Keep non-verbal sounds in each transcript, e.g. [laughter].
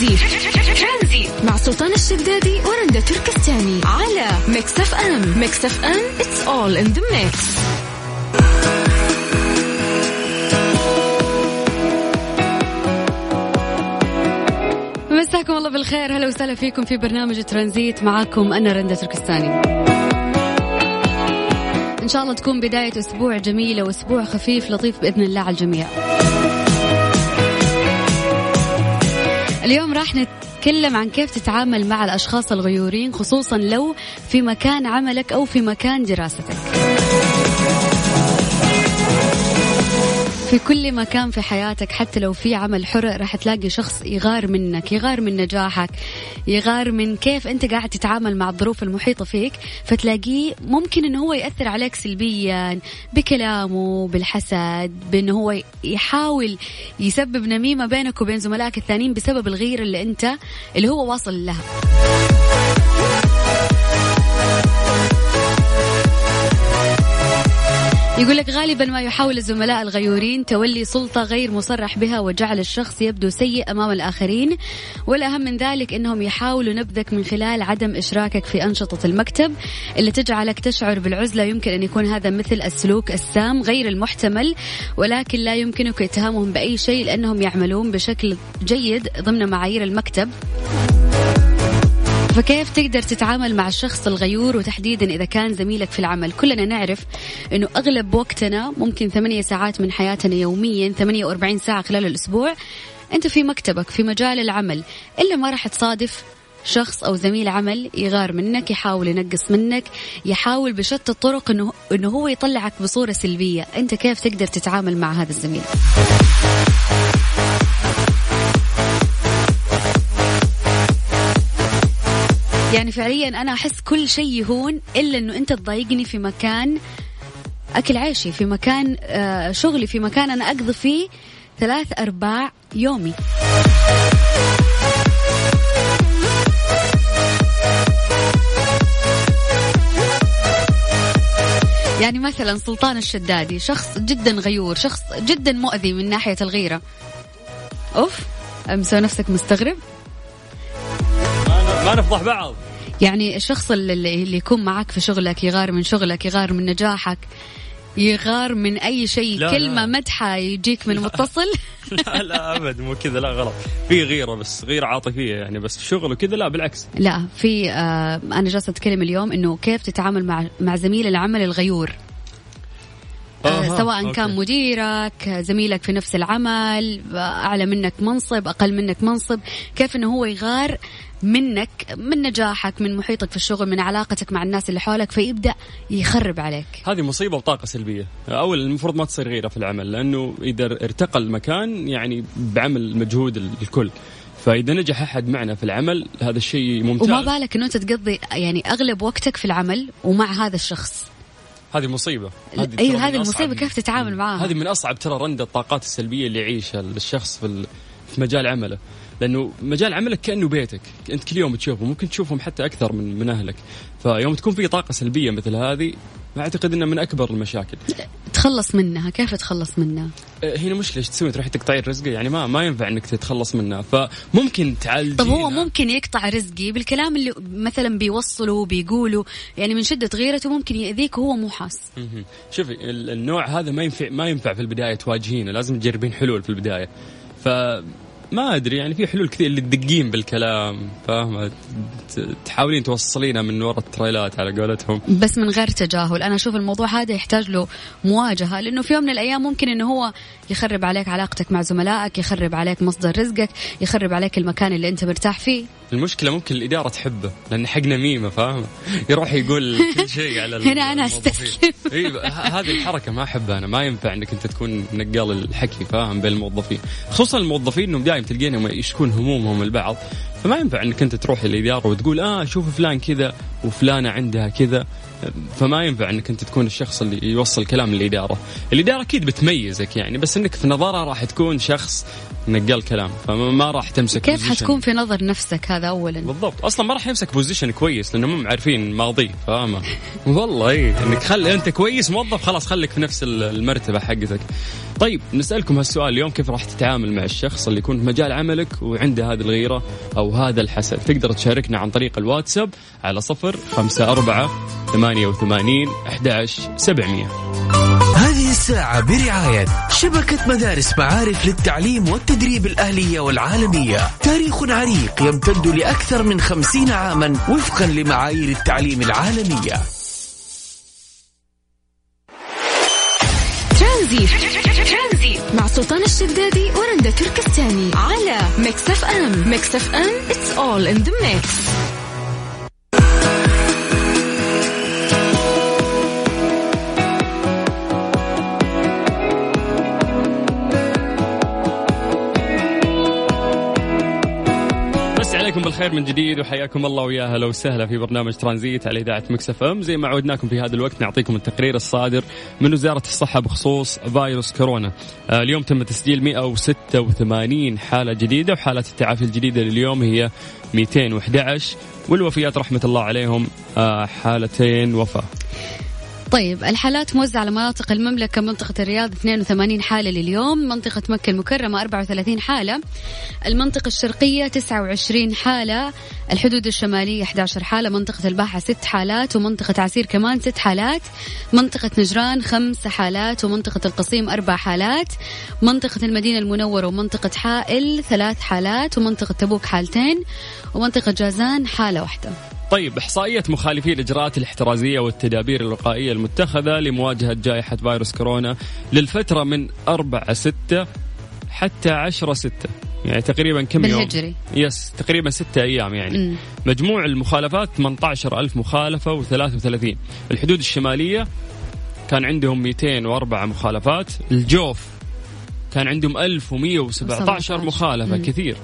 ترانزيت. مع سلطان الشدادي ورندا تركستاني. على Mix FM. Mix FM it's all in the mix. مساكم الله بالخير. هلا وسهلا فيكم في برنامج ترانزيت. معاكم أنا رندا تركستاني. إن شاء الله تكون بداية أسبوع جميلة وأسبوع خفيف لطيف بإذن الله على الجميع. اليوم راح نتكلم عن كيف تتعامل مع الأشخاص الغيورين خصوصا لو في مكان عملك أو في مكان دراستك. في كل مكان في حياتك حتى لو في عمل حر راح تلاقي شخص يغار منك يغار من نجاحك يغار من كيف أنت قاعد تتعامل مع الظروف المحيطة فيك فتلاقيه ممكن إنه هو يأثر عليك سلبيا بكلامه بالحسد بانه هو يحاول يسبب نميمة بينك وبين زملائك الثانيين بسبب الغيرة اللي أنت اللي هو واصل لها. يقول لك غالبا ما يحاول الزملاء الغيورين تولي سلطة غير مصرح بها وجعل الشخص يبدو سيء أمام الآخرين. والأهم من ذلك أنهم يحاولوا نبذك من خلال عدم إشراكك في أنشطة المكتب اللي تجعلك تشعر بالعزلة. يمكن أن يكون هذا مثل السلوك السام غير المحتمل ولكن لا يمكنك اتهامهم بأي شيء لأنهم يعملون بشكل جيد ضمن معايير المكتب. فكيف تقدر تتعامل مع الشخص الغيور؟ وتحديدا إذا كان زميلك في العمل. كلنا نعرف أنه أغلب وقتنا ممكن ثمانية ساعات من حياتنا يوميا 48 ساعة خلال الأسبوع. أنت في مكتبك في مجال العمل. إلا ما راح تصادف شخص أو زميل عمل يغار منك يحاول ينقص منك يحاول بشتى الطرق إنه إنه هو يطلعك بصورة سلبية. أنت كيف تقدر تتعامل مع هذا الزميل؟ يعني فعليا أنا أحس كل شيء يهون إلا إنه أنت تضايقني في مكان أكل عيشي في مكان آه، شغلي في مكان أنا أقضي فيه ثلاث أرباع يومي. يعني مثلا سلطان الشدادي شخص جدا غيور شخص جدا مؤذي من ناحية الغيرة. أوف مسوي نفسك مستغرب؟ ما نفضح بعض. يعني الشخص اللي, اللي يكون معك في شغلك يغار من شغلك يغار من نجاحك يغار من أي شيء لا كلمة لا. مدحة يجيك من متصل. [laughs] لا لا أبد مو كذا لا غلط. في غيرة بس غيره عاطفية يعني بس في شغل وكذا لا بالعكس. لا في آه أنا جالسة أتكلم اليوم إنه كيف تتعامل مع مع زميل العمل الغيور. آه سواء أوكي. كان مديرك زميلك في نفس العمل أعلى منك منصب أقل منك منصب كيف إنه هو يغار منك من نجاحك من محيطك في الشغل من علاقتك مع الناس اللي حولك فيبدأ يخرب عليك. هذه مصيبة وطاقة سلبية. أول المفروض ما تصير غيرة في العمل لأنه إذا ارتقى المكان يعني بعمل مجهود الكل. فإذا نجح أحد معنا في العمل هذا الشيء ممتاز. وما بالك إنه أنت تقضي يعني أغلب وقتك في العمل ومع هذا الشخص. هذه مصيبة. أيوة، من هذه المصيبة أصعب- كيف تتعامل معاها؟ هذه من أصعب ترى رند الطاقات السلبية اللي يعيشها الشخص في في مجال عمله. لأنه مجال عملك كأنه بيتك. أنت كل يوم تشوفه ممكن تشوفهم حتى أكثر من من أهلك. فيوم تكون في طاقة سلبية مثل هذه أعتقد إنها من أكبر المشاكل. تخلص منها كيف تخلص منها؟ أه، هنا مشكله إيش تسوي تروحي تقطعي الرزق يعني ما ما ينفع إنك تتخلص منها. فممكن تعالجينها. طب هو ممكن يقطع رزقي بالكلام اللي مثلا بيوصله بيقوله يعني من شدة غيرته ممكن يأذيك وهو مو حاس. شوفي ال- النوع هذا ما ينفع ما ينفع في البداية تواجهينه. لازم تجربين حلول في البداية. ف ما أدري يعني في حلول كثير اللي تدقين بالكلام فاهمه تحاولين توصلينها من وراء التريلات على قولتهم. بس من غير تجاهل. أنا أشوف الموضوع هذا يحتاج له مواجهة لأنه في يوم من الأيام ممكن أنه هو يخرب عليك علاقتك مع زملائك يخرب عليك مصدر رزقك يخرب عليك المكان اللي أنت مرتاح فيه. المشكلة ممكن الإدارة تحبه لأن حق نميمه فاهمه يروح يقول كل شيء على [laughs] هنا أنا الموظفين. أستسلم. اي ب- ه- هذه الحركة ما أحبها أنا ما ينفع إنك أنت تكون نقال الحكي فاهم؟ بين الموظفين. خصوصا الموظفين إنهم دائما تلقينهم يشكون همومهم البعض. فما ينفع إنك أنت تروح الاداره وتقول آه شوف فلان كذا وفلانة عندها كذا. فما ينفع إنك أنت تكون الشخص اللي يوصل كلام للإدارة، الإدارة أكيد بتميزك يعني بس إنك في نظرها راح تكون شخص نقال كلام فما راح تمسك كيف حتكون في نظر نفسك هذا اولا؟ بالضبط. أصلا ما راح يمسك بوزيشن كويس لأنه مو عارفين ماضي فاهمه [laughs] والله اي إنك خلي أنت كويس موظف خلاص خليك في نفس المرتبة حقتك. طيب نسألكم هالسؤال اليوم كيف راح تتعامل مع الشخص اللي يكون في مجال عملك وعنده هذه الغيرة أو هذا الحسد؟ تقدر تشاركنا عن طريق الواتساب على صفر خمسة أربعة ثمانية وثمانين أحد سبعمية. هذه الساعة برعاية شبكة مدارس معارف للتعليم والتدريب الأهلية والعالمية. تاريخ عريق يمتد لأكثر من خمسين عاما وفقا لمعايير التعليم العالمية. مع سلطان الشدادي ورندا تركستاني. على Mix FM. Mix FM. It's all in the mix. عليكم بالخير من جديد وحياكم الله ويا هلا وسهلا في برنامج ترانزيت على إذاعة مكس إم. زي ما عودناكم في هذا الوقت نعطيكم التقرير الصادر من وزارة الصحة بخصوص فيروس كورونا. آه، اليوم تم تسجيل 186 حالة جديدة وحالات التعافي الجديدة لليوم هي 211 والوفيات رحمة الله عليهم آه، حالتين وفاة. طيب الحالات موزعة على مناطق المملكة منطقة الرياض 82 حالة لليوم منطقة مكة المكرمة 34 حالة المنطقة الشرقية 29 حالة الحدود الشمالية 11 حالة منطقة الباحة 6 حالات ومنطقة عسير كمان 6 حالات منطقة نجران 5 حالات ومنطقة القصيم 4 حالات منطقة المدينة المنورة ومنطقة حائل 3 حالات ومنطقة تبوك حالتين ومنطقة جازان حالة واحدة. طيب إحصائية مخالفي الإجراءات الاحترازية والتدابير الوقائية المتخذة لمواجهة جائحة فيروس كورونا للفترة من 4 6 حتى 10 6 يعني تقريبا كم يوم؟ بالهجري. يس تقريبا ستة أيام يعني. م. مجموع المخالفات 18 ألف مخالفة و33 الحدود الشمالية كان عندهم 204 مخالفات. الجوف كان عندهم 1117 مخالفة م. كثير.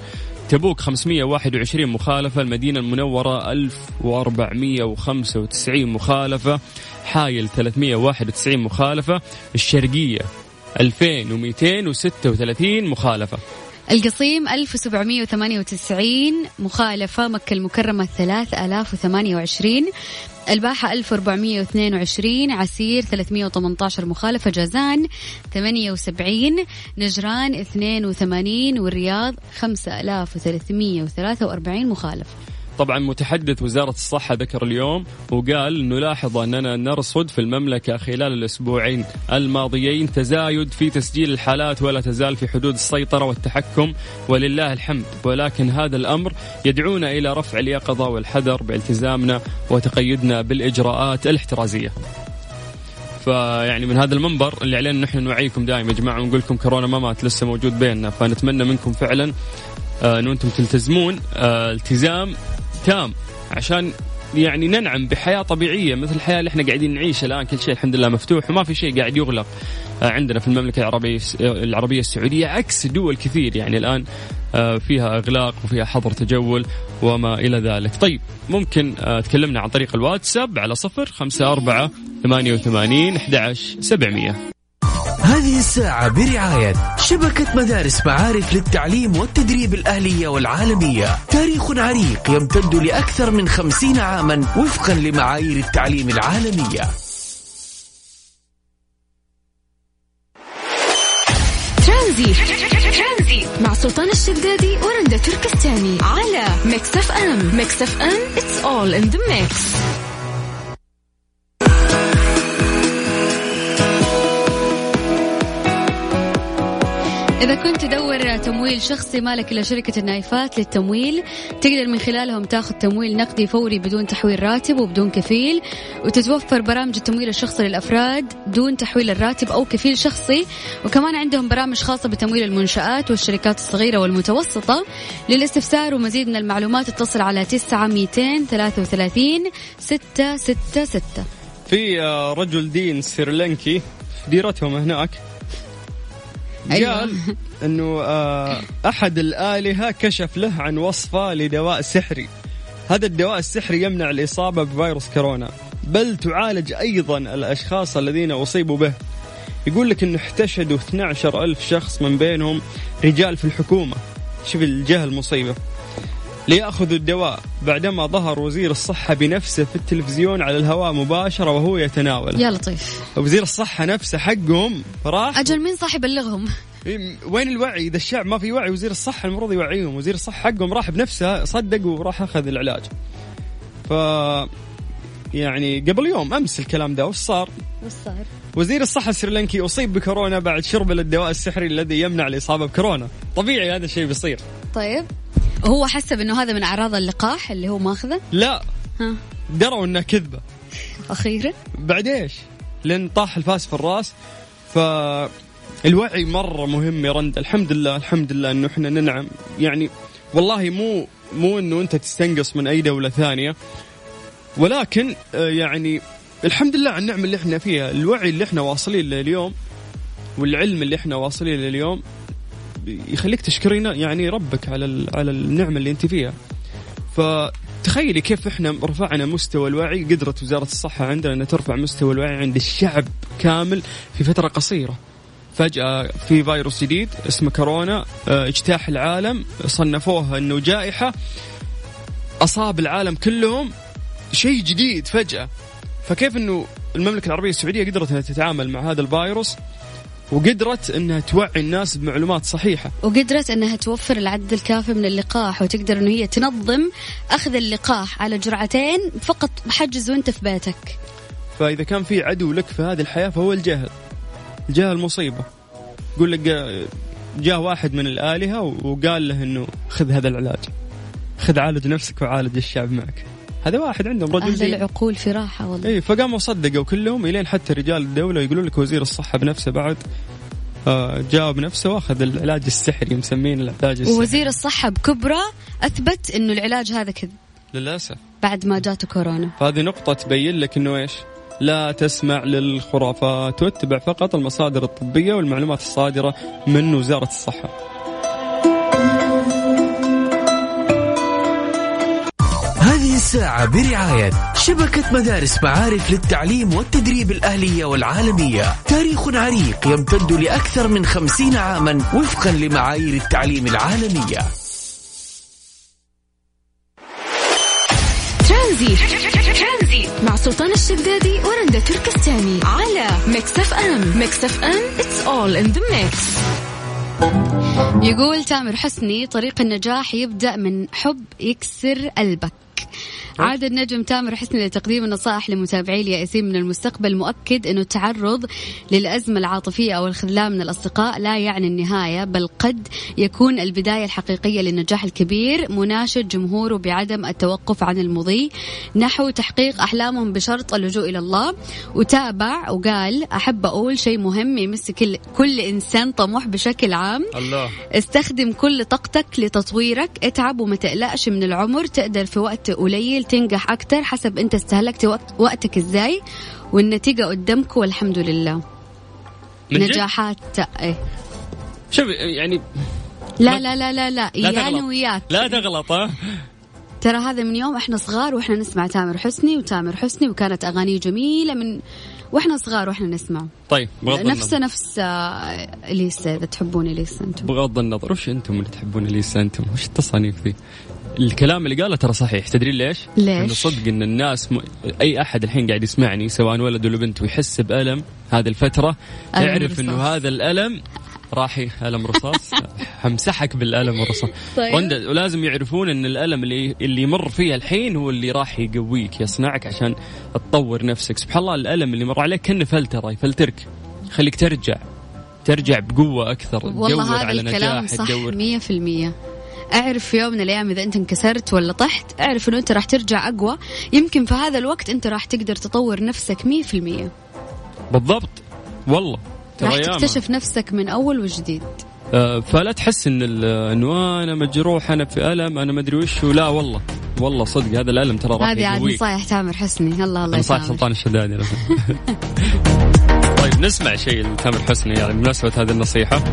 تبوك 521 مخالفة المدينة المنورة 1495 مخالفة حايل 391 مخالفة الشرقية 2236 مخالفة. القصيم 1798 مخالفة مكة المكرمة 3028 الباحة 1422 عسير 318 مخالفة جازان 78 نجران 82 والرياض 5343 مخالفة. طبعا متحدث وزارة الصحة ذكر اليوم وقال انه لاحظ أننا نرصد في المملكة خلال الأسبوعين الماضيين تزايد في تسجيل الحالات ولا تزال في حدود السيطرة والتحكم ولله الحمد ولكن هذا الأمر يدعونا إلى رفع اليقظة والحذر بالتزامنا وتقيدنا بالإجراءات الاحترازية. فيعني من هذا المنبر اللي علينا نحن نوعيكم دائما يا جماعة ونقول لكم كورونا ما مات لسه موجود بيننا فنتمنى منكم فعلا آه انه أنتم تلتزمون آه التزام تام. عشان يعني ننعم بحياة طبيعية مثل الحياة اللي إحنا قاعدين نعيشها الآن. كل شيء الحمد لله مفتوح وما في شيء قاعد يغلق. آه، عندنا في المملكة العربية العربية السعودية عكس دول كثير. يعني الآن آه، فيها أغلاق وفيها حظر تجول وما إلى ذلك. طيب ممكن آه، تكلمنا عن طريق الواتساب على صفر خمسة أربعة ثمانية وثمانين أحد سبعمية. هذه الساعة برعاية شبكة مدارس معارف للتعليم والتدريب الأهلية والعالمية. تاريخ عريق يمتد لأكثر من خمسين عاما وفقا لمعايير التعليم العالمية. ترانزيت مع سلطان الشدادي ورندا تركستاني. على Mix FM. Mix FM it's all in the mix. إذا كنت تدور تمويل شخصي مالك إلا شركة النايفات للتمويل تقدر من خلالهم تاخذ تمويل نقدي فوري بدون تحويل راتب وبدون كفيل وتتوفر برامج التمويل الشخصي للأفراد دون تحويل الراتب أو كفيل شخصي وكمان عندهم برامج خاصة بتمويل المنشآت والشركات الصغيرة والمتوسطة للاستفسار ومزيد من المعلومات اتصل على 9 233 666 في آه، رجل دين سريلانكي ديرتهم هناك. قال إنه آه، أحد الآلهة كشف له عن وصفة لدواء سحري. هذا الدواء السحري يمنع الإصابة بفيروس كورونا. بل تعالج أيضا الأشخاص الذين أصيبوا به. يقول لك إنه احتشدوا 12 ألف شخص من بينهم رجال في الحكومة. شوف الجهل مصيبة ليأخذوا الدواء بعدما ظهر وزير الصحة بنفسه في التلفزيون على الهواء مباشرة وهو يتناول يا لطيف. وزير الصحة نفسه حقهم راح أجل مين صاحب يبلغهم؟ إيه، وين الوعي؟ إذا الشعب ما في وعي وزير الصحة المفروض يوعيهم. وزير الصحة حقهم راح بنفسه صدق وراح أخذ العلاج. ف يعني قبل يوم أمس الكلام ده وش صار؟ وش صار؟ وزير الصحة السريلانكي أصيب بكورونا بعد شرب الدواء السحري الذي يمنع الإصابة بكورونا، طبيعي هذا الشيء بيصير. طيب. هو حسب إنه هذا من أعراض اللقاح اللي هو ماخذه؟ لا ها دروا انها كذبة. أخيرا؟ بعد إيش؟ لين طاح الفاس في الرأس ف الوعي مرة مهم يا رند الحمد لله الحمد لله إنه إحنا ننعم يعني والله مو مو إنه أنت تستنقص من أي دولة ثانية ولكن آه، يعني الحمد لله على النعمة اللي إحنا فيها الوعي اللي إحنا واصلين له اليوم والعلم اللي إحنا واصلين له اليوم يخليك تشكرين يعني ربك على على النعمة اللي أنت فيها. فتخيلي كيف إحنا رفعنا مستوى الوعي. قدرت وزارة الصحة عندنا ان ترفع مستوى الوعي عند الشعب كامل في فترة قصيرة. فجأة في فيروس جديد اسمه كورونا آه، اجتاح العالم صنفوها إنه جائحة أصاب العالم كلهم شيء جديد فجأة. فكيف إنه المملكة العربية السعودية قدرت إنها تتعامل مع هذا الفيروس؟ وقدرت إنها توعي الناس بمعلومات صحيحة. وقدرت إنها توفر العدد الكافي من اللقاح وتقدر إنه هي تنظم أخذ اللقاح على جرعتين فقط بحجز وأنت في بيتك. فإذا كان في عدو لك في هذه الحياة فهو الجهل الجهل مصيبة. يقول لك جاء واحد من الآلهة وقال له إنه خذ هذا العلاج. خذ عالج نفسك وعالج الشعب معك. هذا واحد عندهم. رجل أهل زي العقول في راحة والله. اي فقاموا صدقوا كلهم إلين حتى رجال الدولة يقولون لك وزير الصحة بنفسه بعد آه جاء بنفسه وأخذ العلاج السحري مسمين العلاج السحري. وزير الصحة بكبرى أثبت أنه العلاج هذا كذب. للأسف. بعد ما جاته كورونا. فهذه نقطة تبين لك أنه إيش؟ لا تسمع للخرافات واتبع فقط المصادر الطبية والمعلومات الصادرة من وزارة الصحة. الساعة برعاية شبكة مدارس معارف للتعليم والتدريب الأهلية والعالمية. تاريخ عريق يمتد لأكثر من خمسين عاما وفقا لمعايير التعليم العالمية. ترانزي مع سلطان الشدادي ورندا تركستاني. على Mix FM. Mix FM. It's all in the mix. يقول تامر حسني طريق النجاح يبدأ من حب يكسر قلبك. عاد النجم تامر حسني لتقديم النصائح لمتابعي اليائسين من المستقبل مؤكد أنه التعرض للأزمة العاطفية أو الخذلان من الأصدقاء لا يعني النهاية بل قد يكون البداية الحقيقية للنجاح الكبير مناشد جمهوره بعدم التوقف عن المضي نحو تحقيق أحلامهم بشرط اللجوء إلى الله. وتابع وقال أحب أقول شيء مهم يمس كل, كل إنسان طموح بشكل عام. الله. استخدم كل طاقتك لتطويرك. اتعب وما تقلقش من العمر. تقدر في وقت قليل تنجح أكتر حسب أنت استهلكت وقت وقتك إزاي والنتيجة قدامك والحمد لله؟ نجاحات إيه. شوف يعني لا لا لا لا لا لا تغلط. وياك. لا تغلط ها؟ ترى هذا من يوم إحنا صغار وإحنا نسمع تامر حسني وتامر حسني وكانت اغانيه جميلة من وإحنا صغار وإحنا نسمع. طيب بغض نفس النظر. نفس آه، إليسا إذا تحبون إليسا أنتم. بغض النظر وش أنتم اللي تحبون ليسا أنتم وش التصانيف ذي؟ الكلام اللي قاله ترى صحيح تدرين ليش؟ ليش؟ انه صدق إن الناس م... أي أحد الحين قاعد يسمعني سواء ولد ولا بنت ويحس بألم هذه الفترة يعرف. إنه هذا الألم راح ألم رصاص [laughs] حمسحك بالألم والرصاص طيب. وند- ولازم يعرفون إن الألم اللي اللي يمر فيه الحين هو اللي راح يقويك يصنعك عشان تطور نفسك سبحان الله الألم اللي مر عليك كأنه فلتره يفلترك يخليك ترجع ترجع بقوة أكثر والله تدور هذا على الكلام نجاح صح تدور مية في المية اعرف في يوم من الأيام اذا انت انكسرت ولا طحت اعرف انه انت راح ترجع اقوى. يمكن في هذا الوقت انت راح تقدر تطور نفسك مية في المية. بالضبط. والله. ترى راح. تكتشف نفسك من أول وجديد. آه، فلا تحس إن إنه أنا مجروح أنا في ألم أنا ما أدري وش لا والله. والله صدق هذا الألم ترى راح هذه عاد نصايح تامر حسني. الله الله نصائح يسامح سلطان فاهم. [laughs] طيب نسمع شيء لتامر حسني يعني بمناسبة هذه النصيحة.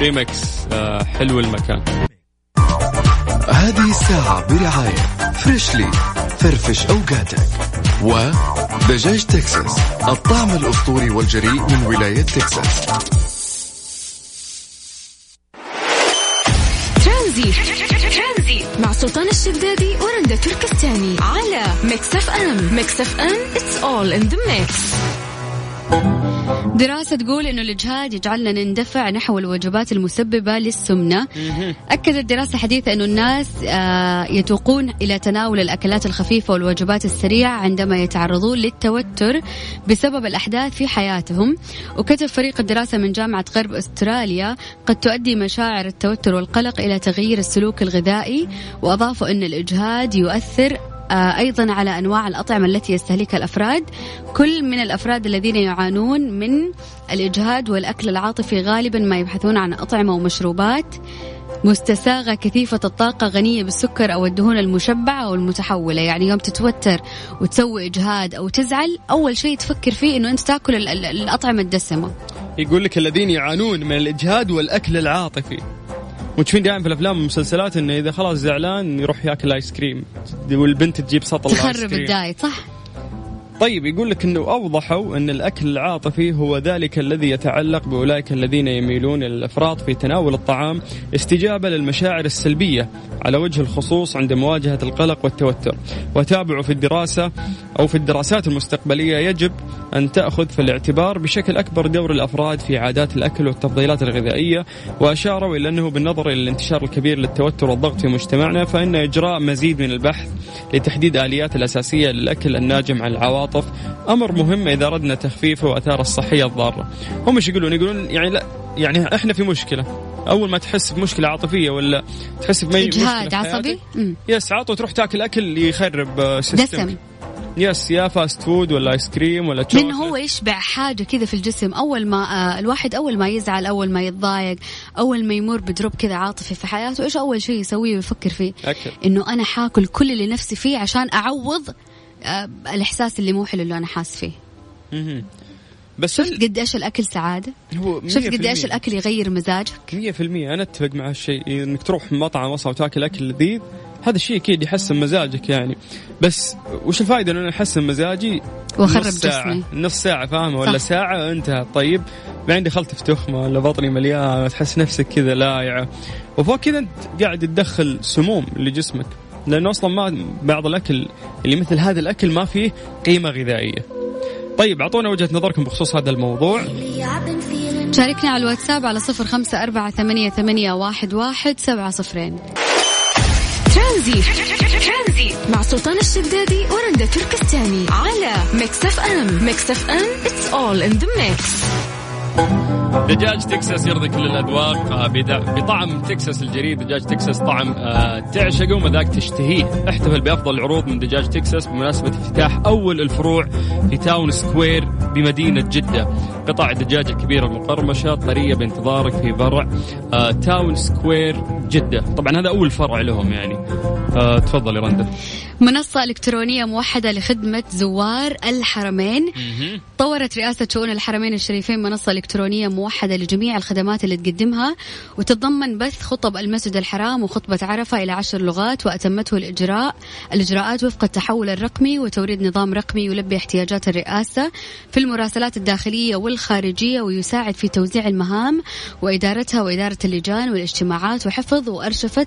ريمكس آه، حلو المكان. هذه الساعة برعاية Freshly فرفش أوقاتك. ودجاج تكساس الطعم الأسطوري والجريء من ولاية تكساس. ترانزي. مع سلطان الشدادي ورندا تركستاني على Mix FM. Mix FM it's all in the mix. دراسة تقول أنه الإجهاد يجعلنا نندفع نحو الوجبات المسببة للسمنة. أكدت دراسة حديثة أنه الناس آه، يتوقون إلى تناول الأكلات الخفيفة والوجبات السريعة عندما يتعرضون للتوتر بسبب الأحداث في حياتهم. وكتب فريق الدراسة من جامعة غرب أستراليا قد تؤدي مشاعر التوتر والقلق إلى تغيير السلوك الغذائي وأضافوا أن الإجهاد يؤثر أيضا على أنواع الأطعمة التي يستهلكها الأفراد. كل من الأفراد الذين يعانون من الإجهاد والأكل العاطفي غالبا ما يبحثون عن أطعمة ومشروبات مستساغة كثيفة الطاقة غنية بالسكر أو الدهون المشبعة أو المتحولة. يعني يوم تتوتر وتسوي إجهاد أو تزعل أول شيء تفكر فيه أنه أنت تأكل الأطعمة الدسمة. يقول لك الذين يعانون من الإجهاد والأكل العاطفي. وتشوفين دائما في الأفلام والمسلسلات إنه إذا خلاص زعلان يروح ياكل ايس كريم والبنت تجيب سطل تخرب الدايت صح؟ طيب يقول لك إنه أوضحوا إن الأكل العاطفي هو ذلك الذي يتعلق بأولئك الذين يميلون إلى الأفراط في تناول الطعام استجابة للمشاعر السلبية على وجه الخصوص عند مواجهة القلق والتوتر. وتابعوا في الدراسة أو في الدراسات المستقبلية يجب أن تأخذ في الاعتبار بشكل أكبر دور الأفراد في عادات الأكل والتفضيلات الغذائية. وأشاروا إلى أنه بالنظر إلى الانتشار الكبير للتوتر والضغط في مجتمعنا فإن إجراء مزيد من البحث لتحديد آليات الأساسية للأكل الناجم عن العواطف التعاطف أمر مهم إذا أردنا تخفيفه وأثاره الصحية الضارة. هم إيش يقولون؟ يقولون يعني لا يعني إحنا في مشكلة. أول ما تحس بمشكلة عاطفية ولا تحس بمي إجهاد عصبي؟ yes على طول تروح تاكل أكل يخرب system دسم yes يا fast food ولا ice cream ولا تشوكلت لأنه هو يشبع حاجة كذا في الجسم؟ أول ما آه الواحد أول ما يزعل أول ما يتضايق أول ما يمر بدروب كذا عاطفي في حياته إيش أول شيء يسويه ويفكر فيه؟ أكل. إنه أنا حاكل كل اللي نفسي فيه عشان أعوض آه، الإحساس اللي مو حلو اللي أنا حاس فيه. بس شفت قد إيش الأكل سعادة؟ هو شفت قد إيش الأكل يغير مزاجك؟ 100% أنا أتفق مع هالشيء. إنك تروح مطعم وصل وتاكل أكل لذيذ هذا الشيء أكيد يحسن مزاجك يعني. بس وش الفائده انه أنا أحسن مزاجي؟ وأخرب جسمي. نص ساعة فاهمة؟ ولا ساعة انتهى طيب. بعدين دخلت في تخمة ولا بطني مليان تحس نفسك كذا لايعة. وفوق كذا أنت قاعد تدخل سموم لجسمك. لأنه أصلا ما بعض الأكل اللي مثل هذا الأكل ما فيه قيمة غذائية. طيب أعطونا وجهة نظركم بخصوص هذا الموضوع. شاركنا على الواتساب على صفر خمسة أربعة ثمانية, ثمانية واحد, واحد سبعة صفرين. ترانزي. مع سلطان الشدادي ورندا تركستاني على Mix FM. Mix FM it's all in the mix. دجاج تكساس يرضي كل الأذواق آه، بطعم تكساس الجريء دجاج تكساس طعم آه، تعشقه ومذاق تشتهيه. احتفل بأفضل العروض من دجاج تكساس بمناسبة افتتاح أول الفروع في Town Square. بمدينة جدة. قطع الدجاج الكبيره المقرمشة طرية بانتظارك في فرع آه، Town Square جدة. طبعا هذا أول فرع لهم يعني. تفضل يا رندا منصة إلكترونية موحدة لخدمة زوار الحرمين. طورت رئاسة شؤون الحرمين الشريفين منصة إلكترونية موحدة لجميع الخدمات اللي تقدمها وتتضمن بث خطب المسجد الحرام وخطبة عرفة إلى عشر لغات وأتمته الإجراء الإجراءات وفق التحول الرقمي وتوريد نظام رقمي يلبي احتياجات الرئاسة. في المراسلات الداخلية والخارجية ويساعد في توزيع المهام وإدارتها وإدارة اللجان والاجتماعات وحفظ وأرشفة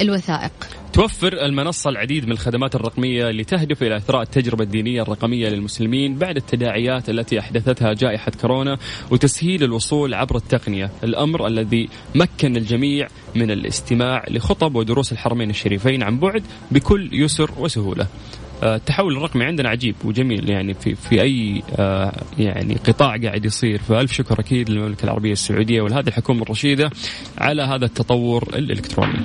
الوثائق. توفر المنصة العديد من الخدمات الرقمية اللي تهدف إلى إثراء التجربة الدينية الرقمية للمسلمين بعد التداعيات التي أحدثتها جائحة كورونا وتسهيل الوصول عبر التقنية الأمر الذي مكن الجميع من الاستماع لخطب ودروس الحرمين الشريفين عن بعد بكل يسر وسهولة. التحول الرقمي عندنا عجيب وجميل يعني في في أي آه، يعني قطاع قاعد يصير فألف شكر أكيد للمملكة العربية السعودية ولهذه الحكومة الرشيدة على هذا التطور الإلكتروني.